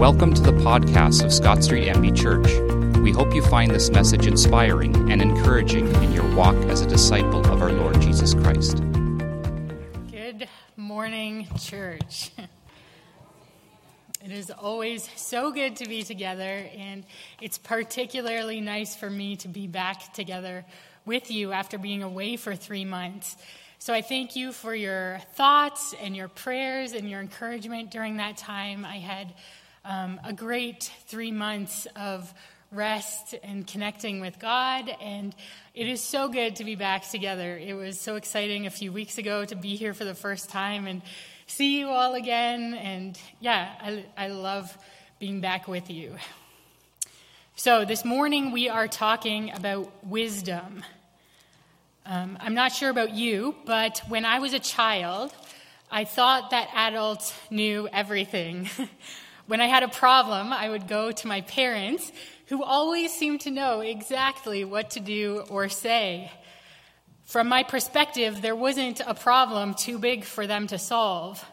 Welcome to the podcast of Scott Street MB Church. We hope you find this message inspiring and encouraging in your walk as a disciple of our Lord Jesus Christ. Good morning, church. It is always so good to be together, and it's particularly nice for me to be back together with you after being away for three months. So I thank you for your thoughts and your prayers and your encouragement during that time. I had um, a great three months of rest and connecting with God, and it is so good to be back together. It was so exciting a few weeks ago to be here for the first time and see you all again. And yeah, I, I love being back with you. So, this morning we are talking about wisdom. Um, I'm not sure about you, but when I was a child, I thought that adults knew everything. when I had a problem, I would go to my parents, who always seemed to know exactly what to do or say. From my perspective, there wasn't a problem too big for them to solve.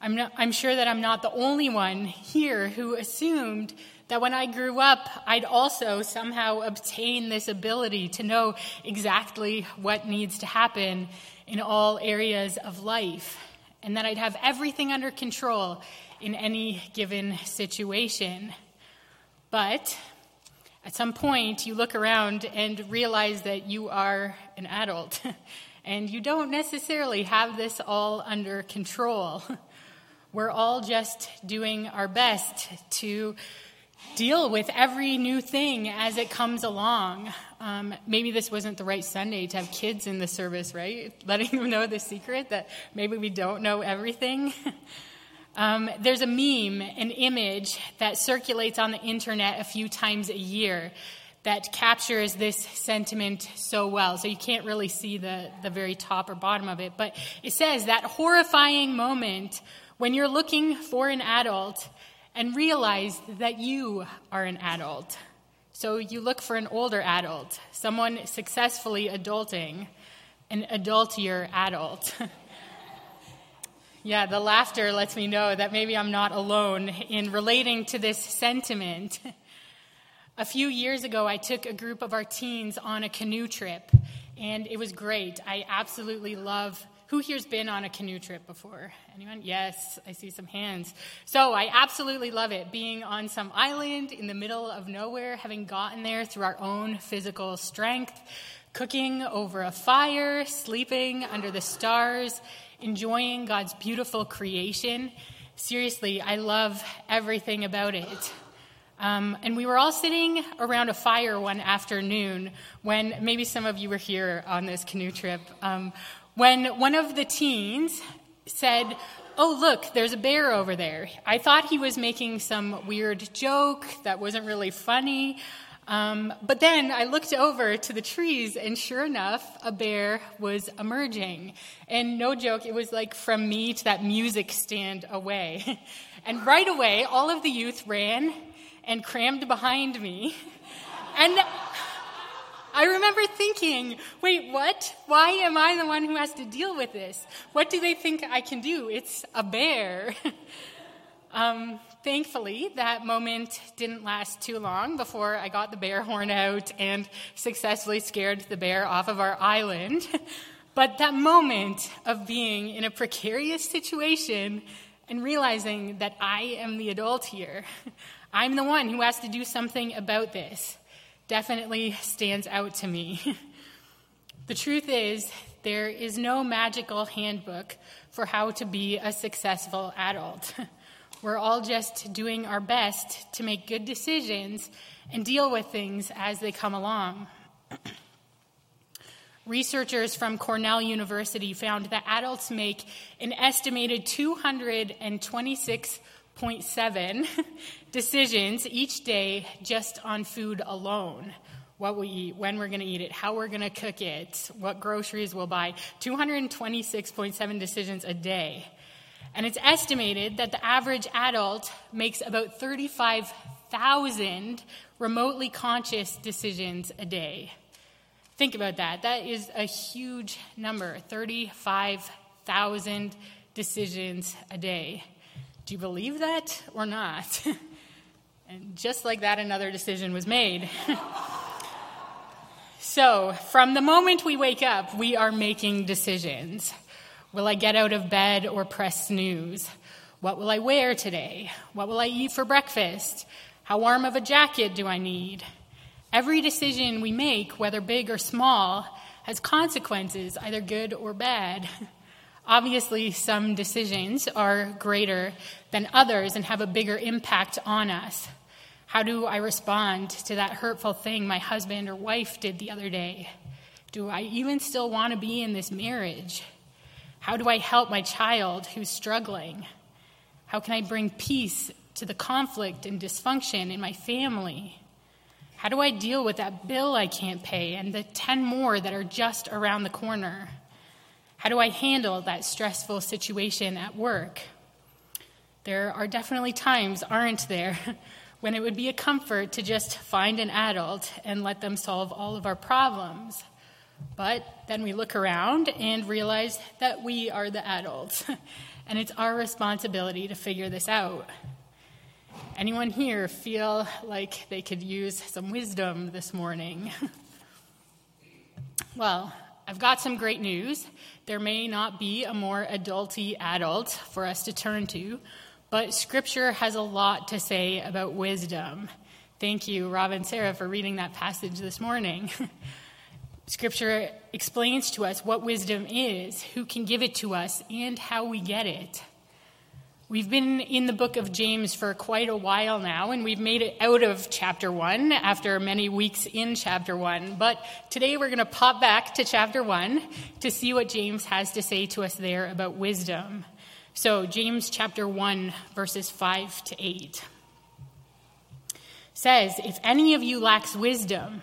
I'm, not, I'm sure that I'm not the only one here who assumed that when I grew up, I'd also somehow obtain this ability to know exactly what needs to happen in all areas of life, and that I'd have everything under control in any given situation. But at some point, you look around and realize that you are an adult, and you don't necessarily have this all under control. We're all just doing our best to deal with every new thing as it comes along. Um, maybe this wasn't the right Sunday to have kids in the service, right? Letting them know the secret that maybe we don't know everything. Um, there's a meme, an image that circulates on the internet a few times a year that captures this sentiment so well. So you can't really see the, the very top or bottom of it, but it says that horrifying moment when you're looking for an adult and realize that you are an adult. So you look for an older adult, someone successfully adulting, an adultier adult. yeah, the laughter lets me know that maybe I'm not alone in relating to this sentiment. a few years ago, I took a group of our teens on a canoe trip, and it was great. I absolutely love who here's been on a canoe trip before? Anyone? Yes, I see some hands. So I absolutely love it being on some island in the middle of nowhere, having gotten there through our own physical strength, cooking over a fire, sleeping under the stars, enjoying God's beautiful creation. Seriously, I love everything about it. Um, and we were all sitting around a fire one afternoon when maybe some of you were here on this canoe trip. Um, when one of the teens said, Oh, look, there's a bear over there. I thought he was making some weird joke that wasn't really funny. Um, but then I looked over to the trees, and sure enough, a bear was emerging. And no joke, it was like from me to that music stand away. and right away, all of the youth ran and crammed behind me. And I remember thinking, wait, what? Why am I the one who has to deal with this? What do they think I can do? It's a bear. um, thankfully, that moment didn't last too long before I got the bear horn out and successfully scared the bear off of our island. but that moment of being in a precarious situation and realizing that I am the adult here, I'm the one who has to do something about this definitely stands out to me. the truth is, there is no magical handbook for how to be a successful adult. We're all just doing our best to make good decisions and deal with things as they come along. Researchers from Cornell University found that adults make an estimated 226.7 decisions each day just on food alone what we eat, when we're going to eat it, how we're going to cook it, what groceries we'll buy. 226.7 decisions a day. And it's estimated that the average adult makes about 35,000 remotely conscious decisions a day. Think about that. That is a huge number 35,000 decisions a day. Do you believe that or not? and just like that, another decision was made. so, from the moment we wake up, we are making decisions. Will I get out of bed or press snooze? What will I wear today? What will I eat for breakfast? How warm of a jacket do I need? Every decision we make, whether big or small, has consequences, either good or bad. Obviously, some decisions are greater than others and have a bigger impact on us. How do I respond to that hurtful thing my husband or wife did the other day? Do I even still want to be in this marriage? How do I help my child who's struggling? How can I bring peace to the conflict and dysfunction in my family? How do I deal with that bill I can't pay and the 10 more that are just around the corner? How do I handle that stressful situation at work? There are definitely times, aren't there, when it would be a comfort to just find an adult and let them solve all of our problems. But then we look around and realize that we are the adults, and it's our responsibility to figure this out. Anyone here feel like they could use some wisdom this morning? well, I've got some great news. There may not be a more adulty adult for us to turn to, but Scripture has a lot to say about wisdom. Thank you, Rob and Sarah, for reading that passage this morning. Scripture explains to us what wisdom is, who can give it to us, and how we get it. We've been in the book of James for quite a while now, and we've made it out of chapter one after many weeks in chapter one. But today we're going to pop back to chapter one to see what James has to say to us there about wisdom. So, James chapter 1, verses 5 to 8 says, If any of you lacks wisdom,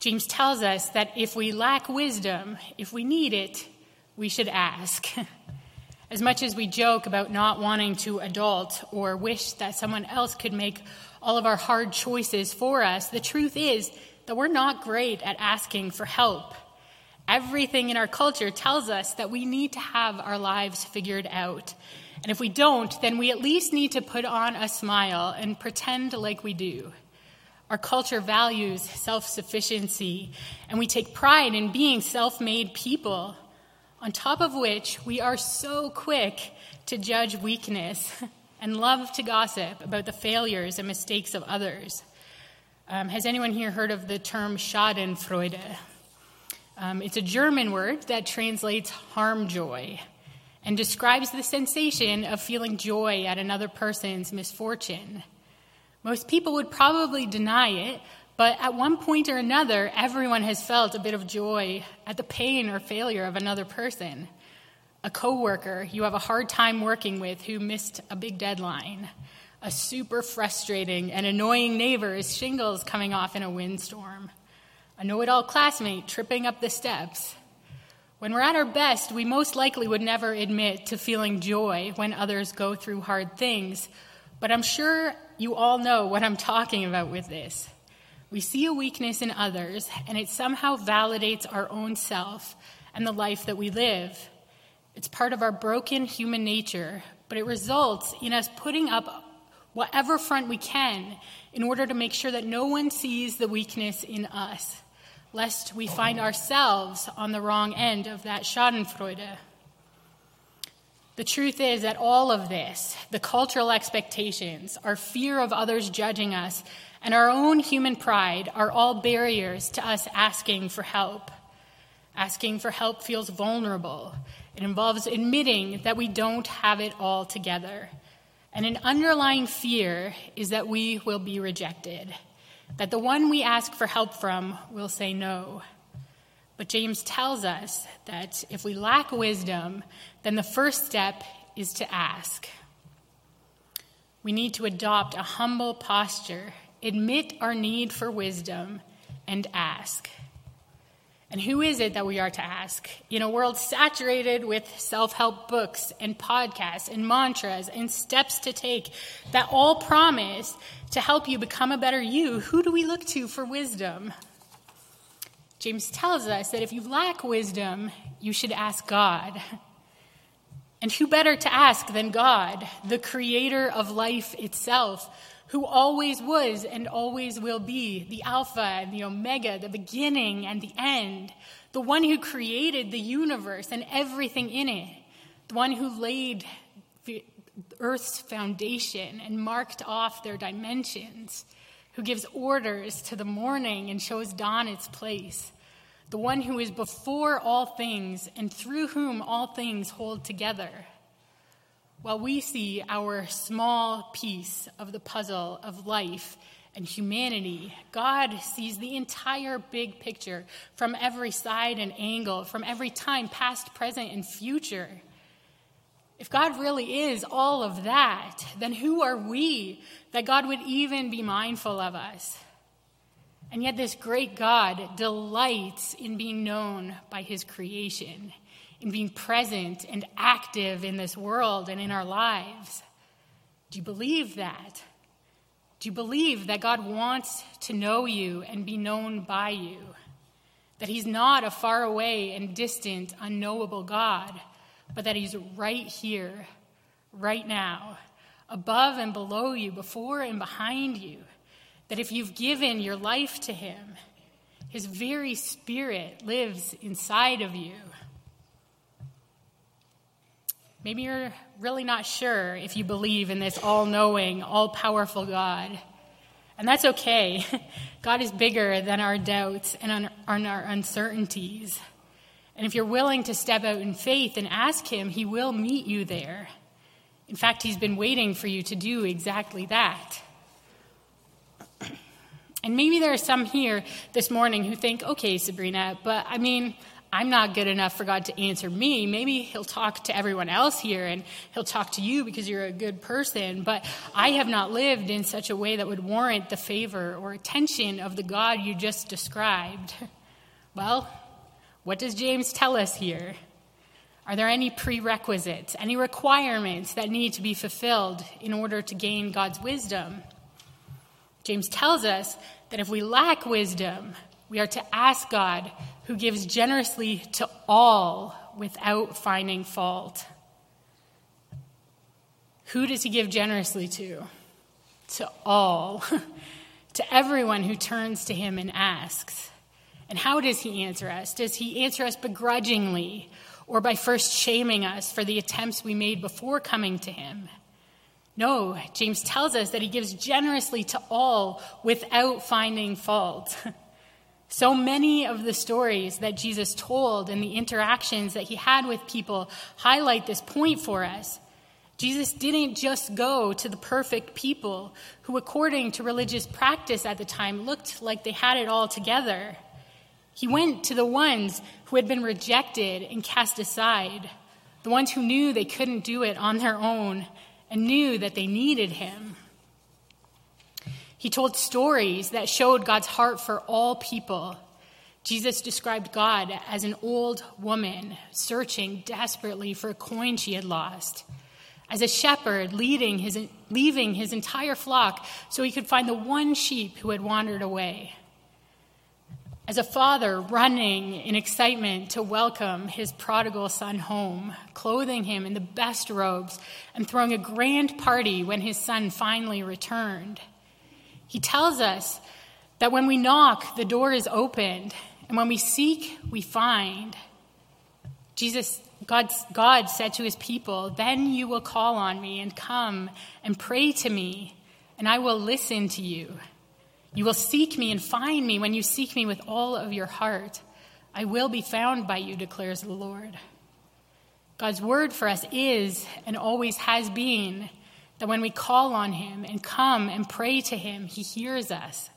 James tells us that if we lack wisdom, if we need it, we should ask. As much as we joke about not wanting to adult or wish that someone else could make all of our hard choices for us, the truth is that we're not great at asking for help. Everything in our culture tells us that we need to have our lives figured out. And if we don't, then we at least need to put on a smile and pretend like we do. Our culture values self sufficiency, and we take pride in being self made people. On top of which, we are so quick to judge weakness and love to gossip about the failures and mistakes of others. Um, has anyone here heard of the term Schadenfreude? Um, it's a German word that translates harm joy and describes the sensation of feeling joy at another person's misfortune. Most people would probably deny it, but at one point or another, everyone has felt a bit of joy at the pain or failure of another person. A coworker you have a hard time working with who missed a big deadline. A super frustrating and annoying neighbor's shingles coming off in a windstorm. A know it all classmate tripping up the steps when we're at our best, we most likely would never admit to feeling joy when others go through hard things, but I'm sure you all know what I'm talking about with this. We see a weakness in others, and it somehow validates our own self and the life that we live. It's part of our broken human nature, but it results in us putting up whatever front we can in order to make sure that no one sees the weakness in us lest we find ourselves on the wrong end of that Schadenfreude. The truth is that all of this, the cultural expectations, our fear of others judging us, and our own human pride are all barriers to us asking for help. Asking for help feels vulnerable. It involves admitting that we don't have it all together. And an underlying fear is that we will be rejected that the one we ask for help from will say no. But James tells us that if we lack wisdom, then the first step is to ask. We need to adopt a humble posture, admit our need for wisdom, and ask. And who is it that we are to ask? In a world saturated with self help books and podcasts and mantras and steps to take that all promise to help you become a better you, who do we look to for wisdom? James tells us that if you lack wisdom, you should ask God. And who better to ask than God, the creator of life itself, who always was and always will be, the Alpha and the Omega, the beginning and the end, the one who created the universe and everything in it, the one who laid Earth's foundation and marked off their dimensions, who gives orders to the morning and shows dawn its place the one who is before all things and through whom all things hold together. While we see our small piece of the puzzle of life and humanity, God sees the entire big picture from every side and angle, from every time, past, present, and future. If God really is all of that, then who are we that God would even be mindful of us? And yet, this great God delights in being known by his creation, in being present and active in this world and in our lives. Do you believe that? Do you believe that God wants to know you and be known by you? That he's not a faraway and distant, unknowable God, but that he's right here, right now, above and below you, before and behind you that if you've given your life to Him, His very Spirit lives inside of you. Maybe you're really not sure if you believe in this all knowing, all powerful God. And that's okay. God is bigger than our doubts and our uncertainties. And if you're willing to step out in faith and ask Him, He will meet you there. In fact, He's been waiting for you to do exactly that. And maybe there are some here this morning who think, okay, Sabrina, but I mean, I'm not good enough for God to answer me. Maybe He'll talk to everyone else here and He'll talk to you because you're a good person, but I have not lived in such a way that would warrant the favor or attention of the God you just described. Well, what does James tell us here? Are there any prerequisites, any requirements that need to be fulfilled in order to gain God's wisdom? James tells us that if we lack wisdom, we are to ask God, who gives generously to all without finding fault. Who does he give generously to? To all, to everyone who turns to him and asks. And how does he answer us? Does he answer us begrudgingly or by first shaming us for the attempts we made before coming to him? No, James tells us that he gives generously to all without finding fault. So many of the stories that Jesus told and the interactions that he had with people highlight this point for us. Jesus didn't just go to the perfect people who, according to religious practice at the time, looked like they had it all together. He went to the ones who had been rejected and cast aside, the ones who knew they couldn't do it on their own and knew that they needed him. He told stories that showed God's heart for all people. Jesus described God as an old woman searching desperately for a coin she had lost, as a shepherd leading his, leaving his entire flock so he could find the one sheep who had wandered away as a father running in excitement to welcome his prodigal son home, clothing him in the best robes, and throwing a grand party when his son finally returned. He tells us that when we knock, the door is opened, and when we seek, we find. Jesus, God, God said to his people, Then you will call on me and come and pray to me, and I will listen to you. You will seek me and find me when you seek me with all of your heart. I will be found by you, declares the Lord. God's word for us is and always has been that when we call on him and come and pray to him, he hears us.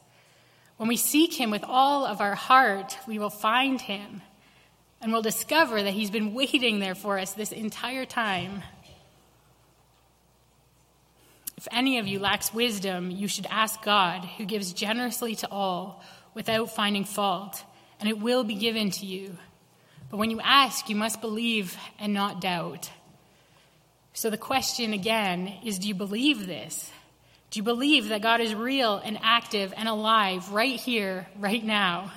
When we seek him with all of our heart, we will find him and we'll discover that he's been waiting there for us this entire time. If any of you lacks wisdom, you should ask God, who gives generously to all without finding fault, and it will be given to you. But when you ask, you must believe and not doubt. So the question again is do you believe this? Do you believe that God is real and active and alive right here, right now?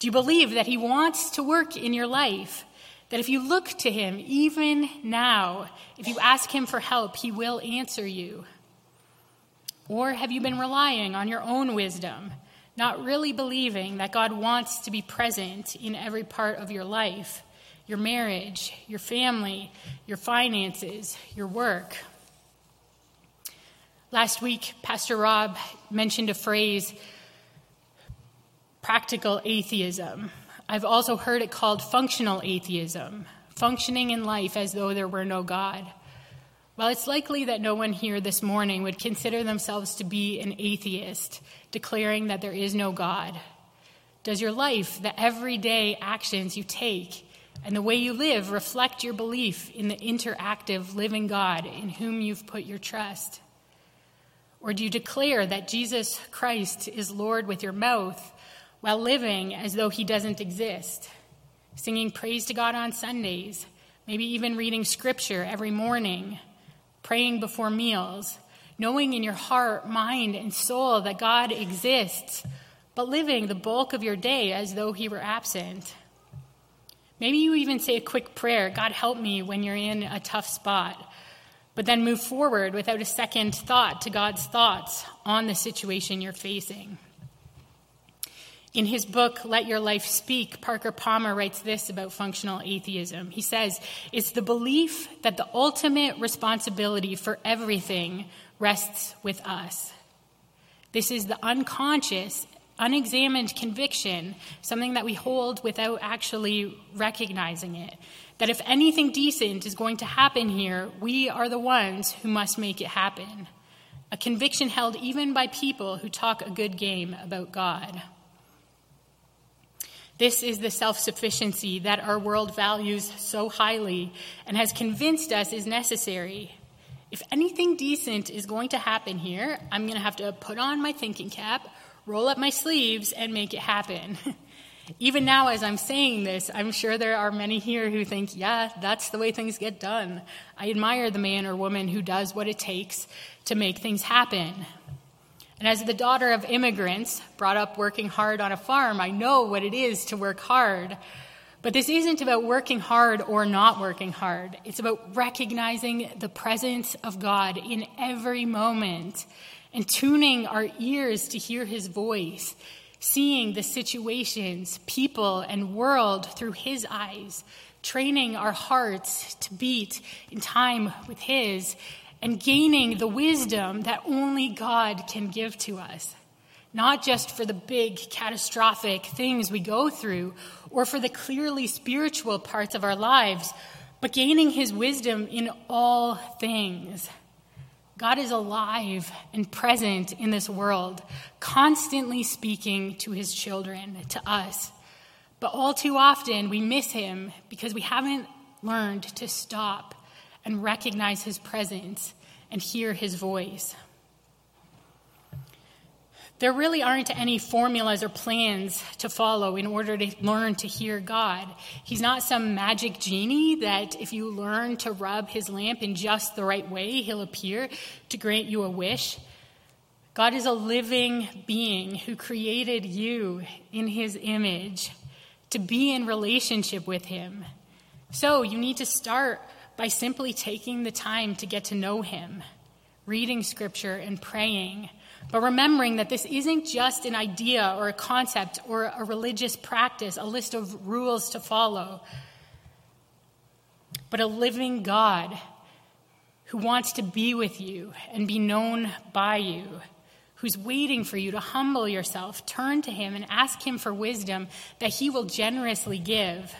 Do you believe that He wants to work in your life? That if you look to Him, even now, if you ask Him for help, He will answer you? Or have you been relying on your own wisdom, not really believing that God wants to be present in every part of your life, your marriage, your family, your finances, your work? Last week, Pastor Rob mentioned a phrase practical atheism. I've also heard it called functional atheism, functioning in life as though there were no God. Well, it's likely that no one here this morning would consider themselves to be an atheist, declaring that there is no God. Does your life, the everyday actions you take, and the way you live reflect your belief in the interactive living God in whom you've put your trust? Or do you declare that Jesus Christ is Lord with your mouth while living as though he doesn't exist, singing praise to God on Sundays, maybe even reading scripture every morning, praying before meals, knowing in your heart, mind, and soul that God exists, but living the bulk of your day as though he were absent. Maybe you even say a quick prayer God help me when you're in a tough spot, but then move forward without a second thought to God's thoughts on the situation you're facing. In his book, Let Your Life Speak, Parker Palmer writes this about functional atheism. He says, It's the belief that the ultimate responsibility for everything rests with us. This is the unconscious, unexamined conviction, something that we hold without actually recognizing it. That if anything decent is going to happen here, we are the ones who must make it happen. A conviction held even by people who talk a good game about God. This is the self sufficiency that our world values so highly and has convinced us is necessary. If anything decent is going to happen here, I'm going to have to put on my thinking cap, roll up my sleeves, and make it happen. Even now, as I'm saying this, I'm sure there are many here who think, yeah, that's the way things get done. I admire the man or woman who does what it takes to make things happen. And as the daughter of immigrants brought up working hard on a farm, I know what it is to work hard. But this isn't about working hard or not working hard. It's about recognizing the presence of God in every moment and tuning our ears to hear his voice, seeing the situations, people, and world through his eyes, training our hearts to beat in time with his, and gaining the wisdom that only God can give to us. Not just for the big catastrophic things we go through or for the clearly spiritual parts of our lives, but gaining his wisdom in all things. God is alive and present in this world, constantly speaking to his children, to us. But all too often we miss him because we haven't learned to stop and recognize his presence and hear his voice. There really aren't any formulas or plans to follow in order to learn to hear God. He's not some magic genie that if you learn to rub his lamp in just the right way, he'll appear to grant you a wish. God is a living being who created you in his image to be in relationship with him. So you need to start by simply taking the time to get to know Him, reading Scripture and praying, but remembering that this isn't just an idea or a concept or a religious practice, a list of rules to follow, but a living God who wants to be with you and be known by you, who's waiting for you to humble yourself, turn to Him, and ask Him for wisdom that He will generously give.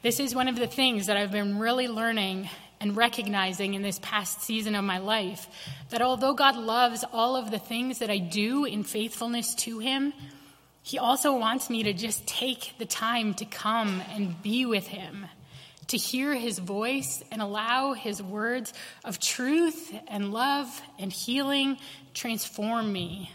This is one of the things that I've been really learning and recognizing in this past season of my life that although God loves all of the things that I do in faithfulness to Him, He also wants me to just take the time to come and be with Him, to hear his voice and allow his words of truth and love and healing transform me.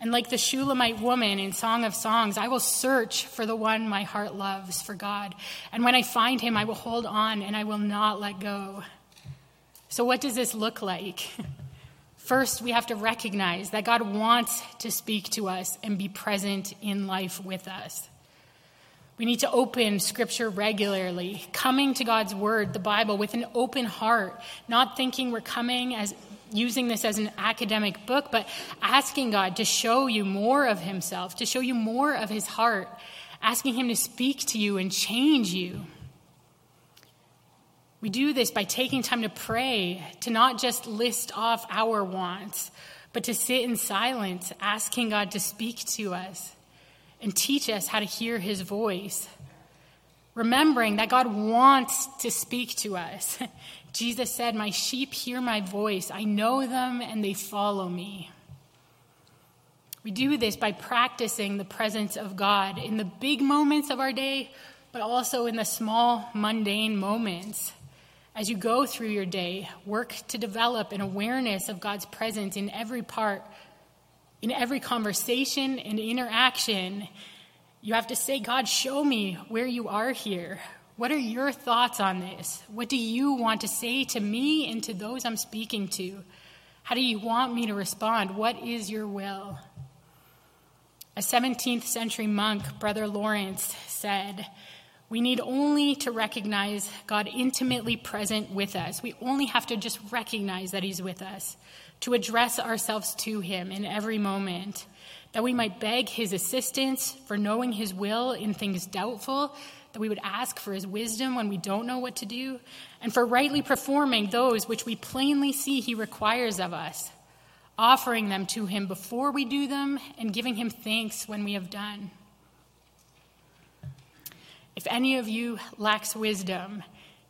And like the Shulamite woman in Song of Songs, I will search for the one my heart loves, for God. And when I find him, I will hold on and I will not let go. So, what does this look like? First, we have to recognize that God wants to speak to us and be present in life with us. We need to open scripture regularly, coming to God's word, the Bible, with an open heart, not thinking we're coming as using this as an academic book, but asking God to show you more of himself, to show you more of his heart, asking him to speak to you and change you. We do this by taking time to pray, to not just list off our wants, but to sit in silence, asking God to speak to us and teach us how to hear his voice. Remembering that God wants to speak to us. Jesus said, My sheep hear my voice. I know them and they follow me. We do this by practicing the presence of God in the big moments of our day, but also in the small, mundane moments. As you go through your day, work to develop an awareness of God's presence in every part in every conversation and interaction, you have to say, God, show me where you are here. What are your thoughts on this? What do you want to say to me and to those I'm speaking to? How do you want me to respond? What is your will? A 17th century monk, Brother Lawrence, said, We need only to recognize God intimately present with us. We only have to just recognize that He's with us to address ourselves to Him in every moment, that we might beg His assistance for knowing His will in things doubtful, that we would ask for His wisdom when we don't know what to do, and for rightly performing those which we plainly see He requires of us, offering them to Him before we do them, and giving Him thanks when we have done. If any of you lacks wisdom,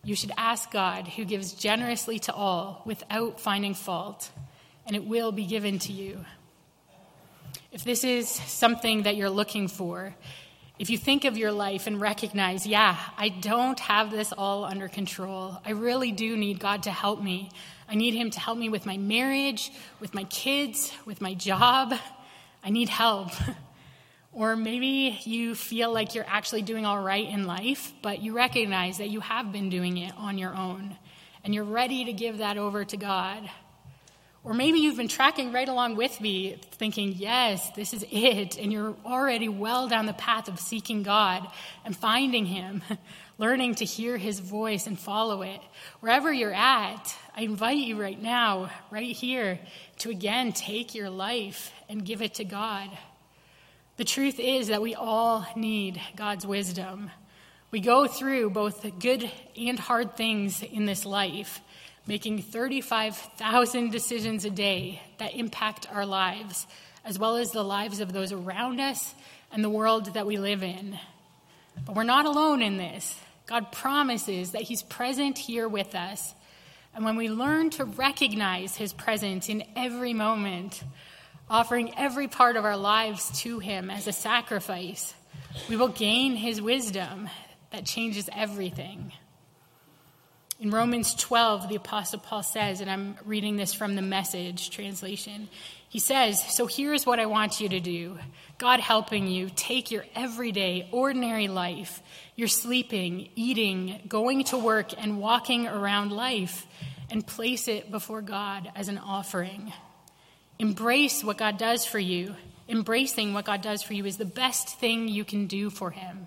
you should ask God, who gives generously to all without finding fault and it will be given to you. If this is something that you're looking for, if you think of your life and recognize, yeah, I don't have this all under control. I really do need God to help me. I need Him to help me with my marriage, with my kids, with my job. I need help. or maybe you feel like you're actually doing all right in life, but you recognize that you have been doing it on your own, and you're ready to give that over to God. Or maybe you've been tracking right along with me, thinking, yes, this is it, and you're already well down the path of seeking God and finding Him, learning to hear His voice and follow it. Wherever you're at, I invite you right now, right here, to again take your life and give it to God. The truth is that we all need God's wisdom. We go through both good and hard things in this life making 35,000 decisions a day that impact our lives, as well as the lives of those around us and the world that we live in. But we're not alone in this. God promises that He's present here with us. And when we learn to recognize His presence in every moment, offering every part of our lives to Him as a sacrifice, we will gain His wisdom that changes everything. In Romans 12, the Apostle Paul says, and I'm reading this from the message translation, he says, So here's what I want you to do God helping you take your everyday, ordinary life, your sleeping, eating, going to work, and walking around life, and place it before God as an offering. Embrace what God does for you. Embracing what God does for you is the best thing you can do for Him.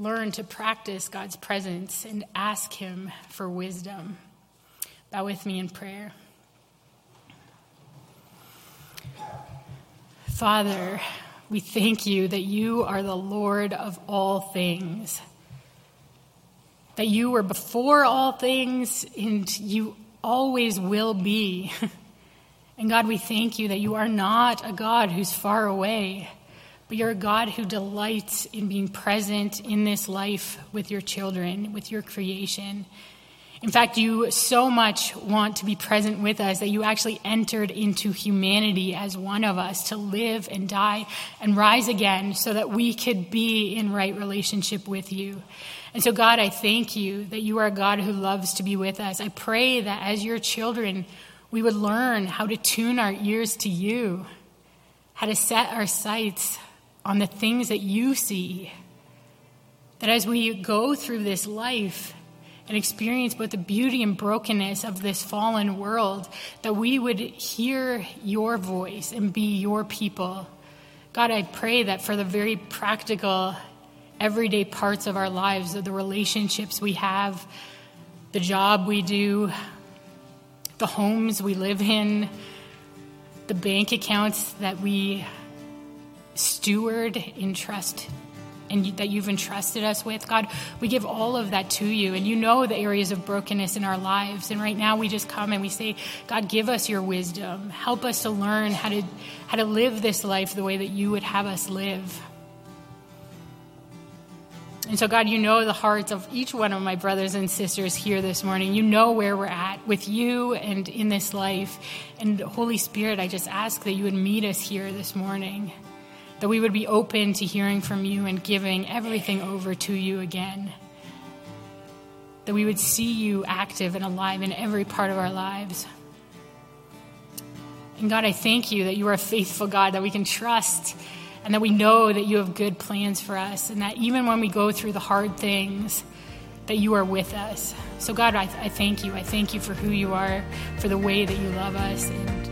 learn to practice God's presence and ask Him for wisdom. Bow with me in prayer. Father, we thank you that you are the Lord of all things. that you were before all things and you always will be. and God, we thank you that you are not a God who's far away, but you're a God who delights in being present in this life with your children, with your creation. In fact, you so much want to be present with us that you actually entered into humanity as one of us to live and die and rise again so that we could be in right relationship with you. And so, God, I thank you that you are a God who loves to be with us. I pray that as your children, we would learn how to tune our ears to you, how to set our sights on the things that you see. That as we go through this life, and experience both the beauty and brokenness of this fallen world, that we would hear your voice and be your people. God, I pray that for the very practical, everyday parts of our lives, of the relationships we have, the job we do, the homes we live in, the bank accounts that we steward in trust and that you've entrusted us with. God, we give all of that to you, and you know the areas of brokenness in our lives. And right now, we just come and we say, God, give us your wisdom. Help us to learn how to how to live this life the way that you would have us live. And so, God, you know the hearts of each one of my brothers and sisters here this morning. You know where we're at with you and in this life. And Holy Spirit, I just ask that you would meet us here this morning that we would be open to hearing from you and giving everything over to you again. That we would see you active and alive in every part of our lives. And God, I thank you that you are a faithful God that we can trust and that we know that you have good plans for us and that even when we go through the hard things, that you are with us. So, God, I, I thank you. I thank you for who you are, for the way that you love us. And,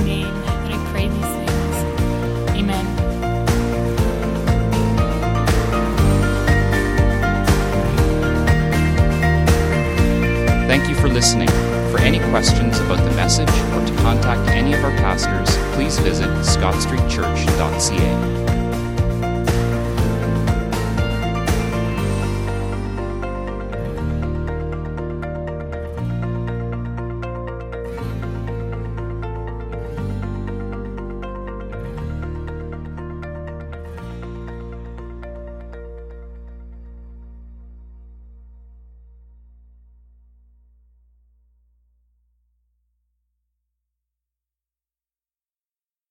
name that I pray these things. Amen. Thank you for listening. For any questions about the message or to contact any of our pastors, please visit scottstreetchurch.ca.